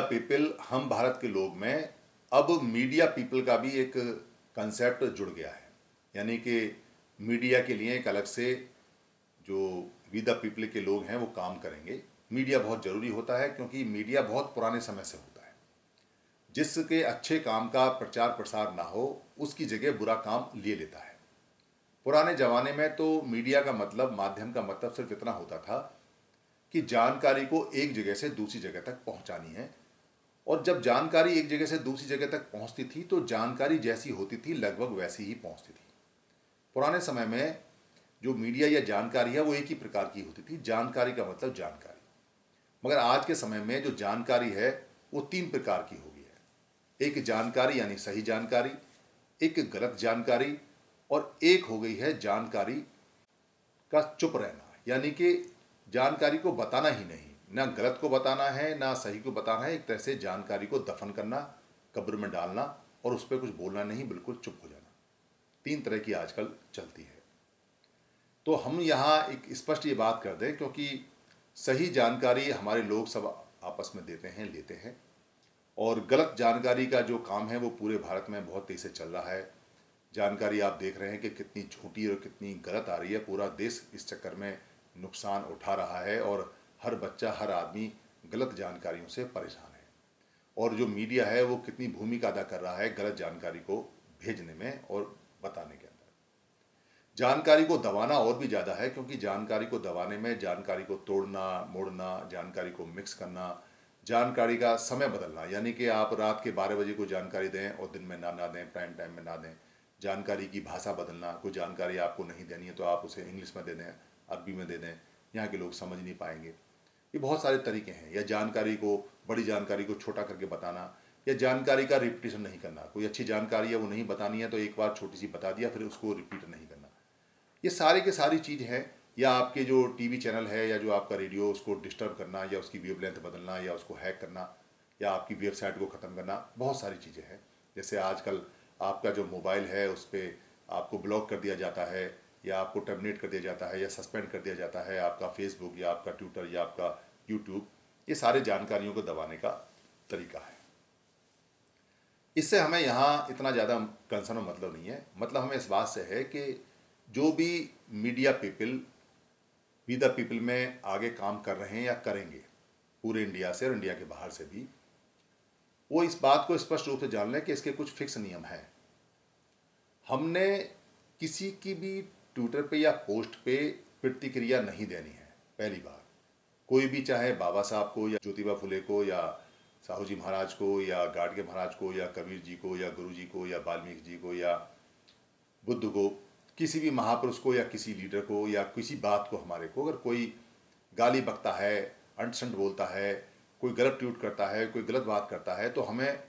The people हम भारत के लोग में, अब मीडिया पीपल का भी एक कंसेप्ट जुड़ गया है। यानी कि मीडिया के लिए एक अलग से जो वी द पीपल के लोग हैं, वो काम करेंगे। मीडिया बहुत ज़रूरी होता है, क्योंकि मीडिया बहुत पुराने समय से होता है। जिसके अच्छे काम का प्रचार प्रसार ना हो, उसकी जगह बुरा काम ले लेता है। पुराने ज़माने में तो मीडिया का मतलब माध्यम का मतलब सिर्फ़ इतना होता था कि जानकारी को एक जगह से दूसरी जगह तक पहुंचानी है। और जब जानकारी एक जगह से दूसरी जगह तक पहुँचती थी तो जानकारी जैसी होती थी, लगभग वैसी ही पहुँचती थी। पुराने समय में जो मीडिया या जानकारी है, वो एक ही प्रकार की होती थी। जानकारी का मतलब जानकारी। मगर आज के समय में जो जानकारी है, वो तीन प्रकार की हो गई है। एक जानकारी, यानी सही जानकारी, एक गलत जानकारी, और एक हो गई है जानकारी का चुप रहना। यानी कि जानकारी को बताना ही नहीं। ना गलत को बताना है, ना सही को बताना है, एक तरह से जानकारी को दफन करना, कब्र में डालना और उस पर कुछ बोलना नहीं, बिल्कुल चुप हो जाना। तीन तरह की आजकल चलती है। तो हम यहाँ एक स्पष्ट ये बात कर दें, क्योंकि सही जानकारी हमारे लोग सब आपस में देते हैं, लेते हैं। और गलत जानकारी का जो काम है, वो पूरे भारत में बहुत तेज़ी से चल रहा है। जानकारी आप देख रहे हैं कि कितनी झूठी और कितनी गलत आ रही है। पूरा देश इस चक्कर में नुकसान उठा रहा है और हर बच्चा, हर आदमी गलत जानकारियों से परेशान है। और जो मीडिया है, वो कितनी भूमिका अदा कर रहा है गलत जानकारी को भेजने में और बताने के अंदर। जानकारी को दबाना और भी ज़्यादा है, क्योंकि जानकारी को दबाने में, जानकारी को तोड़ना, मोड़ना, जानकारी को मिक्स करना, जानकारी का समय बदलना, यानी कि आप रात के बारह बजे को जानकारी दें और दिन में ना ना दें प्राइम टाइम में ना दें। जानकारी की भाषा बदलना, कोई जानकारी आपको नहीं देनी है तो आप उसे इंग्लिश में दे दें, अरबी में दे दें, यहाँ के लोग समझ नहीं पाएँगे। ये बहुत सारे तरीके हैं। या जानकारी को, बड़ी जानकारी को छोटा करके बताना, या जानकारी का रिपीटेशन नहीं करना। कोई अच्छी जानकारी है, वो नहीं बतानी है तो एक बार छोटी सी बता दिया, फिर उसको रिपीट नहीं करना। ये सारे के सारी चीज़ हैं, या आपके जो टीवी चैनल है, या जो आपका रेडियो उसको डिस्टर्ब करना, या उसकी वेव लेंथ बदलना, या उसको हैक करना, या आपकी वेबसाइट को ख़त्म करना, बहुत सारी चीज़ें हैं। जैसे आजकल आपका जो मोबाइल है, उस पर आपको ब्लॉक कर दिया जाता है। या आपको टर्मिनेट कर दिया जाता है या सस्पेंड कर दिया जाता है आपका फेसबुक या आपका ट्विटर या आपका यूट्यूब ये सारे जानकारियों को दबाने का तरीका है। इससे हमें यहाँ इतना ज़्यादा कंसर्न मतलब नहीं है। मतलब हमें इस बात से है कि जो भी media people we the people में आगे काम कर रहे हैं या करेंगे, पूरे इंडिया से और इंडिया के बाहर से भी, वो इस बात को स्पष्ट रूप से जान लें कि इसके कुछ फिक्स नियम हैं। हमने किसी की भी ट्विटर पे या पोस्ट पे प्रतिक्रिया नहीं देनी है, पहली बार कोई भी चाहे बाबा साहब को या ज्योतिबा फुले को या साहू जी महाराज को या गाडगे महाराज को या कबीर जी को या गुरु जी को या वाल्मीकि जी को या बुद्ध को, किसी भी महापुरुष को या किसी लीडर को या किसी बात को हमारे को, अगर कोई गाली बकता है अंट बोलता है, कोई गलत ट्वीट करता है, कोई गलत बात करता है तो हमें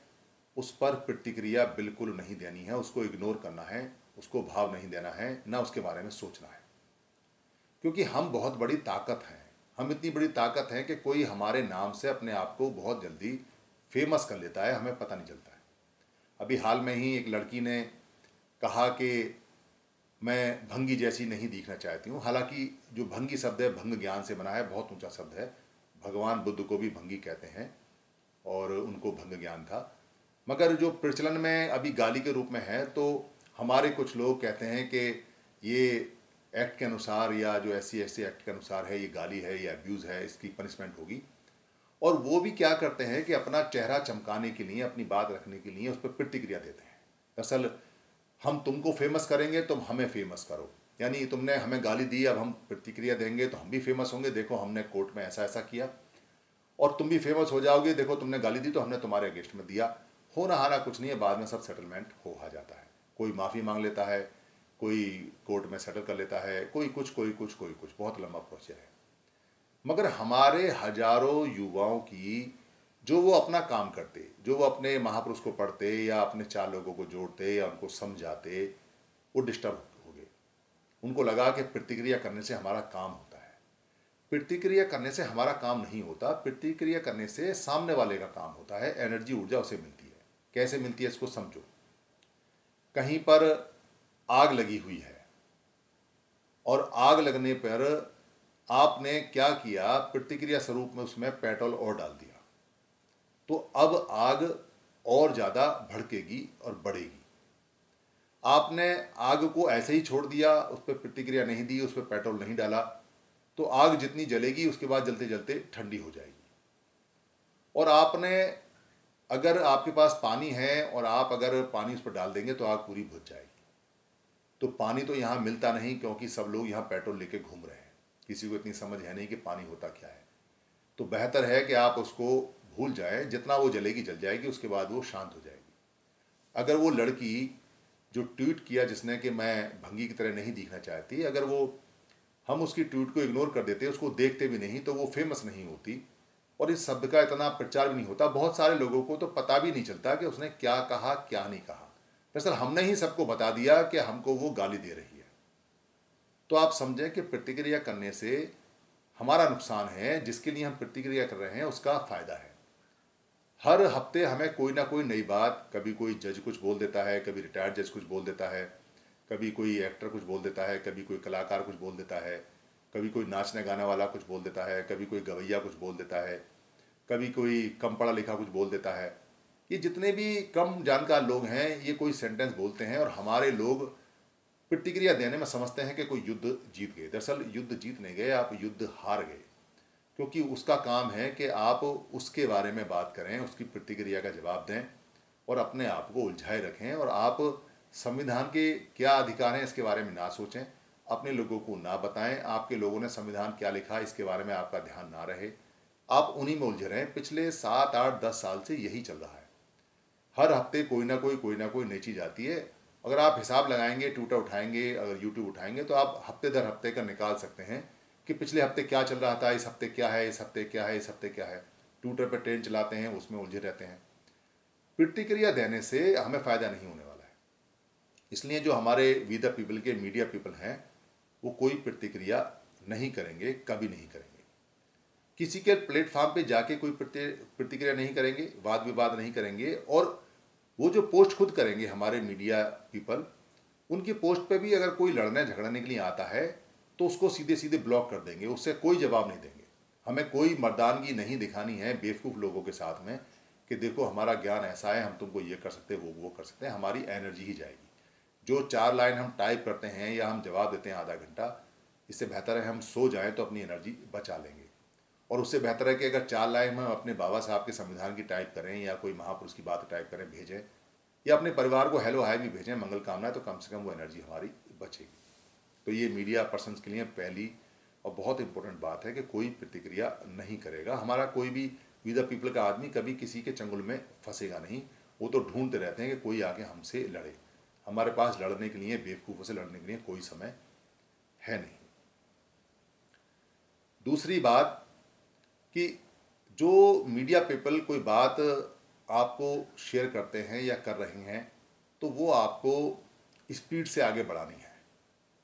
उस पर प्रतिक्रिया बिल्कुल नहीं देनी है, उसको इग्नोर करना है। उसको भाव नहीं देना है, ना उसके बारे में सोचना है। क्योंकि हम बहुत बड़ी ताकत हैं। हम इतनी बड़ी ताकत हैं कि कोई हमारे नाम से अपने आप को बहुत जल्दी फ़ेमस कर लेता है, हमें पता नहीं चलता है। अभी हाल में ही एक लड़की ने कहा कि मैं भंगी जैसी नहीं दिखना चाहती हूँ। हालाँकि जो भंगी शब्द है, भंग ज्ञान से बना है, बहुत ऊँचा शब्द है। भगवान बुद्ध को भी भंगी कहते हैं और उनको भंग ज्ञान था। मगर जो प्रचलन में अभी गाली के रूप में है तो हमारे कुछ लोग कहते हैं कि ये एक्ट के अनुसार या जो ऐसी, ऐसे एक्ट के अनुसार है, ये गाली है, या अब्यूज़ है, इसकी पनिशमेंट होगी। और वो भी क्या करते हैं कि अपना चेहरा चमकाने के लिए, अपनी बात रखने के लिए उस पर प्रतिक्रिया देते हैं। दरअसल, हम तुमको फ़ेमस करेंगे, तुम हमें फ़ेमस करो। यानी तुमने हमें गाली दी, अब हम प्रतिक्रिया देंगे तो हम भी फ़ेमस होंगे। देखो, हमने कोर्ट में ऐसा ऐसा किया। और तुम भी फ़ेमस हो जाओगे। देखो, तुमने गाली दी तो हमने तुम्हारे अगेंस्ट में दिया। हो हाना कुछ नहीं है बाद में सब सेटलमेंट हो जाता है। कोई माफ़ी मांग लेता है, कोई कोर्ट में सेटल कर लेता है, कोई कुछ कोई कुछ कोई कुछ, बहुत लंबा प्रोसेस है। मगर हमारे हज़ारों युवाओं की जो वो अपना काम करते, जो वो अपने महापुरुष को पढ़ते या अपने चार लोगों को जोड़ते या उनको समझाते, वो डिस्टर्ब हो गए। उनको लगा कि प्रतिक्रिया करने से हमारा काम होता है। प्रतिक्रिया करने से हमारा काम नहीं होता, प्रतिक्रिया करने से सामने वाले का काम होता है एनर्जी ऊर्जा उसे मिलती है। कैसे मिलती है, इसको समझो। कहीं पर आग लगी हुई है। और आग लगने पर आपने क्या किया? प्रतिक्रिया स्वरूप में उसमें पेट्रोल और डाल दिया। तो अब आग और ज़्यादा भड़केगी और बढ़ेगी। आपने आग को ऐसे ही छोड़ दिया, उस पर प्रतिक्रिया नहीं दी, उस पर पेट्रोल नहीं डाला तो आग जितनी जलेगी, उसके बाद जलते जलते ठंडी हो जाएगी। और आपने अगर आपके पास पानी है और आप अगर पानी उस पर डाल देंगे तो आग पूरी बुझ जाएगी। तो पानी तो यहाँ मिलता नहीं क्योंकि सब लोग यहाँ पेट्रोल लेके घूम रहे हैं। किसी को इतनी समझ है नहीं कि पानी होता क्या है। तो बेहतर है कि आप उसको भूल जाएँ, जितना वो जलेगी जल जाएगी, उसके बाद वो शांत हो जाएगी। अगर वो लड़की जो ट्वीट किया जिसने कि मैं भंगी की तरह नहीं दिखना चाहती, अगर वो हम उसकी ट्वीट को इग्नोर कर देते, उसको देखते भी नहीं तो वो फ़ेमस नहीं होती। और इस शब्द का इतना प्रचार भी नहीं होता। बहुत सारे लोगों को तो पता भी नहीं चलता कि उसने क्या कहा, क्या नहीं कहा। दरअसल हमने ही सबको बता दिया कि हमको वो गाली दे रही है। तो आप समझें कि प्रतिक्रिया करने से हमारा नुकसान है, जिसके लिए हम प्रतिक्रिया कर रहे हैं, उसका फ़ायदा है। हर हफ़्ते हमें कोई ना कोई नई बात, कभी कोई जज कुछ बोल देता है, कभी रिटायर्ड जज कुछ बोल देता है, कभी कोई एक्टर कुछ बोल देता है, कभी कोई कलाकार कुछ बोल देता है, कभी कोई नाचने गाने वाला कुछ बोल देता है, कभी कोई गवैया कुछ बोल देता है। कभी कोई कम पढ़ा लिखा कुछ बोल देता है। ये जितने भी कम जानकार लोग हैं, ये कोई सेंटेंस बोलते हैं और हमारे लोग प्रतिक्रिया देने में समझते हैं कि कोई युद्ध जीत गए। दरअसल युद्ध जीत नहीं गए, आप युद्ध हार गए। क्योंकि उसका काम है कि आप उसके बारे में बात करें, उसकी प्रतिक्रिया का जवाब दें और अपने आप को उलझाए रखें और आप संविधान के क्या अधिकार हैं इसके बारे में ना सोचें, अपने लोगों को ना बताएँ। आपके लोगों ने संविधान क्या लिखा इसके बारे में आपका ध्यान ना रहे। आप उन्हीं में उलझे रहें। पिछले सात, आठ, दस साल से यही चल रहा है। हर हफ़्ते कोई ना कोई कोई ना कोई नई चीज़ आती है। अगर आप हिसाब लगाएँगे ट्विटर उठाएँगे, अगर यूट्यूब उठाएँगे तो आप हफ़्ते दर हफ़्ते का निकाल सकते हैं कि पिछले हफ़्ते क्या चल रहा था, इस हफ़्ते क्या है, इस हफ़्ते क्या है, इस हफ़्ते क्या है। ट्विटर पर ट्रेन चलाते हैं, उसमें उलझे रहते हैं। प्रतिक्रिया देने से हमें फ़ायदा नहीं होने वाला है। इसलिए जो हमारे वी द पीपल के मीडिया पीपल हैं, वो कोई प्रतिक्रिया नहीं करेंगे, कभी नहीं करेंगे। किसी के प्लेटफॉर्म पे जाके कोई प्रतिक्रिया नहीं करेंगे वाद विवाद नहीं करेंगे और वो जो पोस्ट खुद करेंगे हमारे मीडिया पीपल, उनकी पोस्ट पे भी अगर कोई लड़ने झगड़ने के लिए आता है तो उसको सीधे सीधे ब्लॉक कर देंगे, उससे कोई जवाब नहीं देंगे। हमें कोई मर्दानगी नहीं दिखानी है बेवकूफ़ लोगों के साथ में कि देखो हमारा ज्ञान ऐसा है, हम तुमको ये कर सकते हैं वो वो कर सकते हैं, हमारी एनर्जी ही जाएगी। जो चार लाइन हम टाइप करते हैं या हम जवाब देते हैं आधा घंटा, इससे बेहतर है हम सो जाएँ तो अपनी एनर्जी बचा लेंगे। और उससे बेहतर है कि अगर चार लाइन हम अपने बाबा साहब के संविधान की टाइप करें या कोई महापुरुष की बात टाइप करें, भेजें, या अपने परिवार को हेलो हाय भी भेजें, मंगल कामना तो कम से कम वो एनर्जी हमारी बचेगी। तो ये मीडिया पर्सन के लिए पहली और बहुत इंपॉर्टेंट बात है कि कोई प्रतिक्रिया नहीं करेगा। हमारा कोई भी वी द पीपल का आदमी कभी किसी के चंगुल में फंसेगा नहीं। वो तो ढूंढते रहते हैं कि कोई आगे हमसे लड़े। हमारे पास लड़ने के लिए, बेवकूफ़ों से लड़ने के लिए कोई समय है नहीं। दूसरी बात कि जो मीडिया पीपल कोई बात आपको शेयर करते हैं या कर रहे हैं तो वो आपको स्पीड से आगे बढ़ानी है।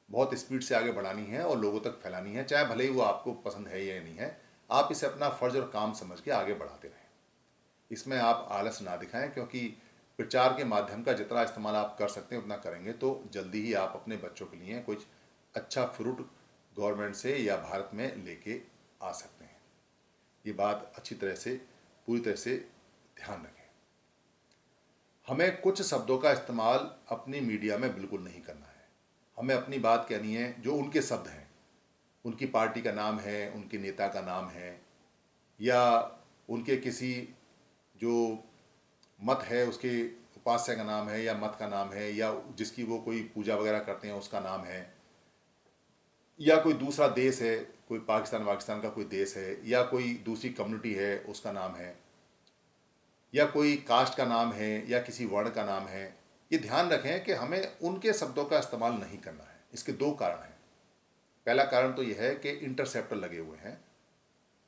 बहुत स्पीड से आगे बढ़ानी है और लोगों तक फैलानी है, चाहे भले ही वो आपको पसंद है या नहीं है, आप इसे अपना फ़र्ज़ और काम समझ के आगे बढ़ाते रहें। इसमें आप आलस ना दिखाएँ, क्योंकि प्रचार के माध्यम का जितना इस्तेमाल आप कर सकते हैं, उतना करेंगे तो जल्दी ही आप अपने बच्चों के लिए कुछ अच्छा फ्रूट गवर्नमेंट से या भारत में लेके आ सकते ये बात अच्छी तरह से, पूरी तरह से ध्यान रखें। हमें कुछ शब्दों का इस्तेमाल अपनी मीडिया में बिल्कुल नहीं करना है। हमें अपनी बात कहनी है जो उनके शब्द हैं। उनकी पार्टी का नाम है, उनके नेता का नाम है, या उनके किसी जो मत है, उसके उपास्य का नाम है या मत का नाम है, या जिसकी वो कोई पूजा वगैरह करते हैं, उसका नाम है, या कोई दूसरा देश है कोई पाकिस्तान, वाकिस्तान का कोई देश है, या कोई दूसरी कम्युनिटी है, उसका नाम है, या कोई कास्ट का नाम है, या किसी वर्ण का नाम है, ये ध्यान रखें कि हमें उनके शब्दों का इस्तेमाल नहीं करना है। इसके दो कारण हैं। पहला कारण तो यह है कि इंटरसेप्टर लगे हुए हैं।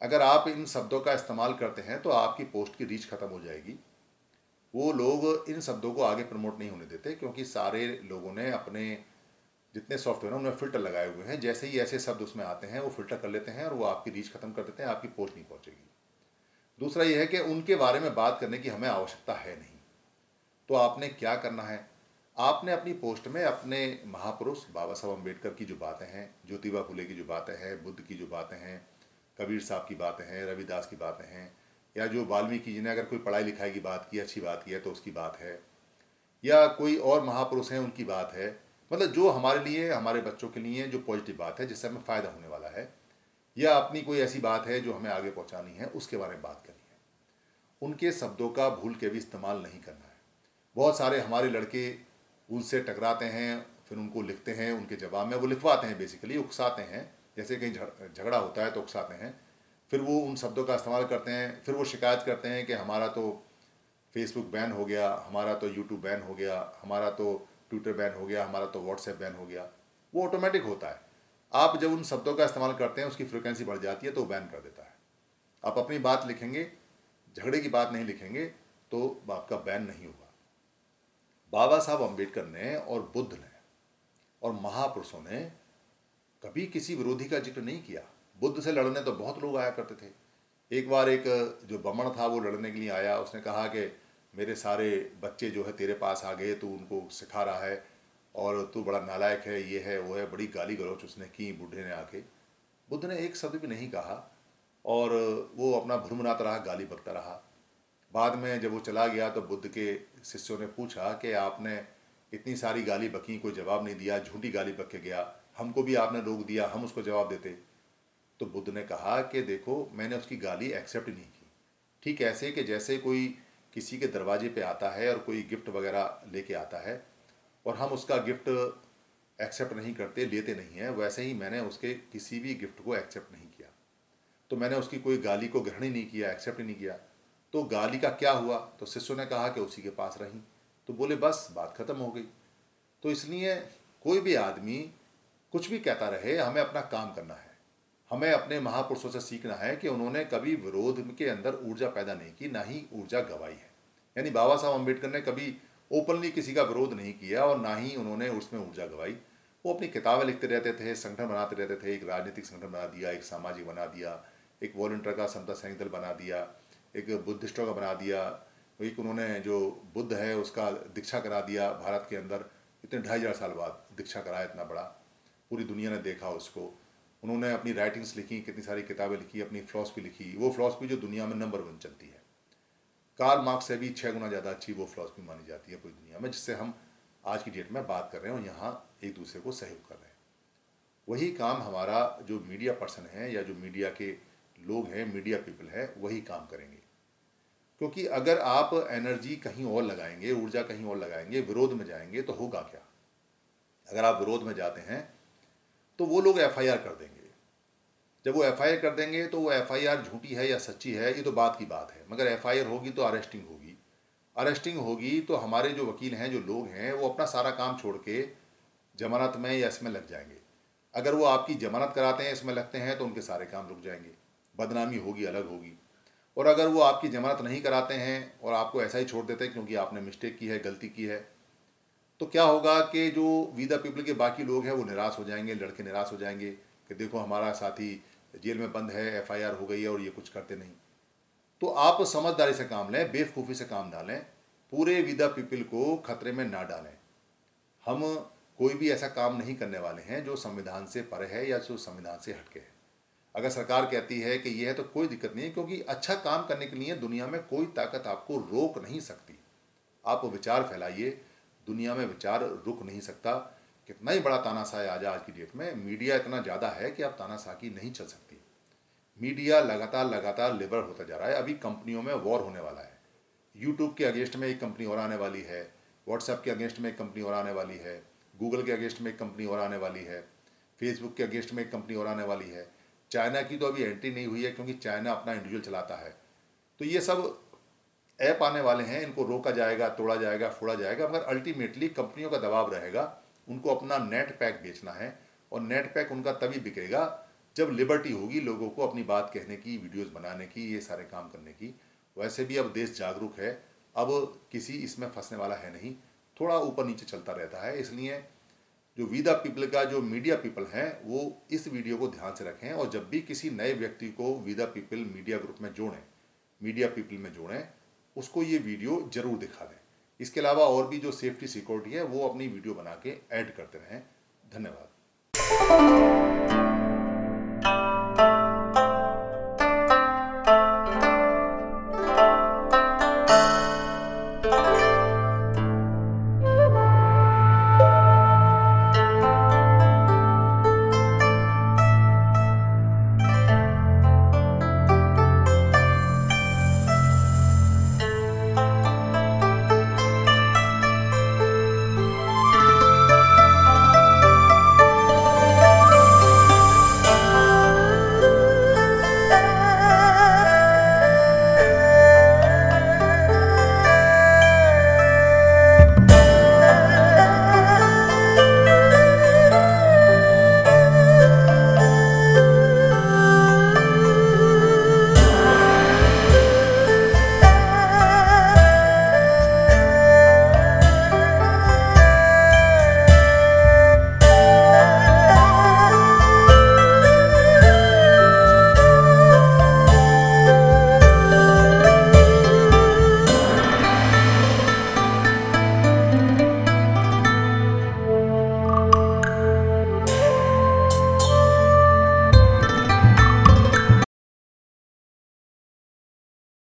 अगर आप इन शब्दों का इस्तेमाल करते हैं तो आपकी पोस्ट की रीच खत्म हो जाएगी। वो लोग इन शब्दों को आगे प्रमोट नहीं होने देते, क्योंकि सारे लोगों ने अपने जितने सॉफ्टवेयर हैं, उनमें फ़िल्टर लगाए हुए हैं। जैसे ही ऐसे शब्द उसमें आते हैं, वो फ़िल्टर कर लेते हैं और वो आपकी रीच ख़त्म कर देते हैं, आपकी पोस्ट नहीं पहुँचेगी। दूसरा ये है कि उनके बारे में बात करने की हमें आवश्यकता है नहीं। तो आपने क्या करना है? आपने अपनी पोस्ट में अपने महापुरुष बाबा साहब अंबेडकर की जो बातें हैं, ज्योतिबा फुले की जो बातें हैं, बुद्ध की जो बातें हैं, कबीर साहब की बातें हैं, रविदास की बातें हैं, या जो वाल्मीकि जी ने अगर कोई पढ़ाई लिखाई की बात की, अच्छी बात की है तो उसकी बात है। या कोई और महापुरुष हैं, उनकी बात है। मतलब जो हमारे लिए, हमारे बच्चों के लिए जो पॉजिटिव बात है, जिससे हमें फ़ायदा होने वाला है, या अपनी कोई ऐसी बात है जो हमें आगे पहुंचानी है, उसके बारे में बात करनी है। उनके शब्दों का भूल के भी इस्तेमाल नहीं करना है। बहुत सारे हमारे लड़के उनसे टकराते हैं, फिर उनको लिखते हैं, उनके जवाब में वो लिखवाते हैं बेसिकली उकसाते हैं। जैसे कहीं झगड़ा होता है तो उकसाते हैं। फिर वो उन शब्दों का इस्तेमाल करते हैं, फिर वो शिकायत करते हैं कि हमारा तो फेसबुक बैन हो गया, हमारा तो यूट्यूब बैन हो गया, हमारा तो ट्विटर बैन हो गया, हमारा तो व्हाट्सएप बैन हो गया, वो ऑटोमेटिक होता है। आप जब उन शब्दों का इस्तेमाल करते हैं, उसकी फ्रिक्वेंसी बढ़ जाती है तो बैन कर देता है। आप अपनी बात लिखेंगे, झगड़े की बात नहीं लिखेंगे तो आपका बैन नहीं होगा। बाबा साहब अंबेडकर ने और बुद्ध ने और महापुरुषों ने कभी किसी विरोधी का ज़िक्र नहीं किया। बुद्ध से लड़ने तो बहुत लोग आया करते थे। एक बार एक जो बमण था, वो लड़ने के लिए आया, उसने कहा कि मेरे सारे बच्चे जो है तेरे पास आ गए, तू उनको सिखा रहा है और तू बड़ा नालायक है, ये है, वो है, बड़ी गाली गलौच उसने की बूढ़े ने आके। बुद्ध ने एक शब्द भी नहीं कहा और वो अपना भुरमनाता रहा, गाली बकता रहा। बाद में जब वो चला गया तो बुद्ध के शिष्यों ने पूछा कि आपने इतनी सारी गाली बकी, कोई जवाब नहीं दिया, झूठी गाली बक के गया। हमको भी आपने रोक दिया, हम उसको जवाब देते। तो बुद्ध ने कहा कि देखो, मैंने उसकी गाली एक्सेप्ट नहीं की। ठीक ऐसे कि जैसे कोई किसी के दरवाजे पे आता है और कोई गिफ्ट वगैरह लेके आता है और हम उसका गिफ्ट एक्सेप्ट नहीं करते, लेते नहीं हैं, वैसे ही मैंने उसके किसी भी गिफ्ट को एक्सेप्ट नहीं किया। तो मैंने उसकी कोई गाली को ग्रहण ही नहीं किया, एक्सेप्ट नहीं किया। तो गाली का क्या हुआ? तो शिष्यों ने कहा कि उसी के पास रही। तो बोले, बस, बात ख़त्म हो गई। तो इसलिए कोई भी आदमी कुछ भी कहता रहे, हमें अपना काम करना है। हमें अपने महापुरुषों से सीखना है कि उन्होंने कभी विरोध के अंदर ऊर्जा पैदा नहीं की, ना ही ऊर्जा गवाई है। यानी बाबा साहब अंबेडकर ने कभी ओपनली किसी का विरोध नहीं किया और ना ही उन्होंने उसमें ऊर्जा गवाई। वो अपनी किताबें लिखते रहते थे, संगठन बनाते रहते थे, एक राजनीतिक संगठन बना दिया, एक सामाजिक बना दिया, एक वॉल्टियर का समता सैनिक दल बना दिया, एक बुद्धिस्टों का बना दिया, एक उन्होंने जो बुद्ध है उसका दीक्षा करा दिया भारत के अंदर। इतने ढाई हज़ार साल बाद दीक्षा कराया इतना बड़ा। पूरी दुनिया ने देखा उसको। उन्होंने अपनी राइटिंग्स लिखी, कितनी सारी किताबें लिखी, अपनी फ़िलासफ़ी लिखी। वो फ़िलासफ़ी जो दुनिया में नंबर वन चलती है। कार्ल मार्क्स से भी छः गुना ज़्यादा अच्छी वो फ़िलासफ़ी मानी जाती है पूरी दुनिया में, जिससे हम आज की डेट में बात कर रहे हैं और यहाँ एक दूसरे को सहयोग कर रहे हैं। वही काम हमारा जो मीडिया पर्सन है या जो मीडिया के लोग हैं मीडिया पीपल है, वही काम करेंगे। क्योंकि अगर आप एनर्जी कहीं और लगाएँगे, ऊर्जा कहीं और लगाएँगे, विरोध में जाएँगे तो होगा क्या? अगर आप विरोध में जाते हैं तो वो लोग एफआईआर कर देंगे। जब वो एफआईआर कर देंगे तो वो एफआईआर झूठी है या सच्ची है, ये तो बात की बात है। मगर एफआईआर होगी तो अरेस्टिंग होगी। अरेस्टिंग होगी तो हमारे जो वकील हैं, जो लोग हैं, वो अपना सारा काम छोड़ के जमानत में या इसमें लग जाएँगे। अगर वो आपकी जमानत कराते हैं, इसमें लगते हैं तो उनके सारे काम रुक जाएँगे। बदनामी होगी, अलग होगी। और अगर वो आपकी जमानत नहीं कराते हैं और आपको ऐसा ही छोड़ देते हैं क्योंकि आपने मिस्टेक की है, गलती की है तो क्या होगा कि जो वीदा पीपल के बाकी लोग हैं, वो निराश हो जाएँगे, लड़के निराश हो जाएँगे कि देखो हमारा साथी जेल में बंद है एफआईआर हो गई है और ये कुछ करते नहीं। तो आप समझदारी से काम लें, बेवकूफ़ी से काम डालें पूरे विदा पीपल को खतरे में ना डालें। हम कोई भी ऐसा काम नहीं करने वाले हैं जो संविधान से परे है या जो संविधान से हटके है। अगर सरकार कहती है कि यह है तो कोई दिक्कत नहीं है, क्योंकि अच्छा काम करने के लिए दुनिया में कोई ताकत आपको रोक नहीं सकती। आप विचार फैलाइए दुनिया में विचार रुक नहीं सकता। कितना ही बड़ा तानाशाह आज आज की डेट में, मीडिया इतना ज़्यादा है कि अब तानाशाह नहीं चल सकती। मीडिया लगातार लगातार लिबरल होता जा रहा है। अभी कंपनियों में वॉर होने वाला है। यूट्यूब के अगेंस्ट में एक कंपनी और आने वाली है। व्हाट्सएप के अगेंस्ट में एक कंपनी और आने वाली है। गूगल के अगेंस्ट में एक कंपनी और आने वाली है। फेसबुक के अगेंस्ट में एक कंपनी और आने वाली है। चाइना की तो अभी एंट्री नहीं हुई है, क्योंकि चाइना अपना इंडिविजुअल चलाता है। तो ये सब ऐप आने वाले हैं, इनको रोका जाएगा, तोड़ा जाएगा, फोड़ा जाएगा, मगर अल्टीमेटली कंपनियों का दबाव रहेगा, उनको अपना नेट पैक बेचना है, और नेट पैक उनका तभी बिकेगा जब लिबर्टी होगी लोगों को अपनी बात कहने की वीडियोस बनाने की, ये सारे काम करने की। वैसे भी अब देश जागरूक है, अब किसी इसमें फंसने वाला है नहीं, थोड़ा ऊपर नीचे चलता रहता है, इसलिए जो वीदा पीपल का, जो मीडिया पीपल हैं, वो इस वीडियो को ध्यान से रखें, और जब भी किसी नए व्यक्ति को वीदा पीपल मीडिया ग्रुप में जोड़ें मीडिया पीपल में जोड़ें उसको ये वीडियो ज़रूर दिखा दें। इसके अलावा और भी जो सेफ्टी सिक्योरिटी है, वो अपनी वीडियो बना के ऐड करते रहें। धन्यवाद।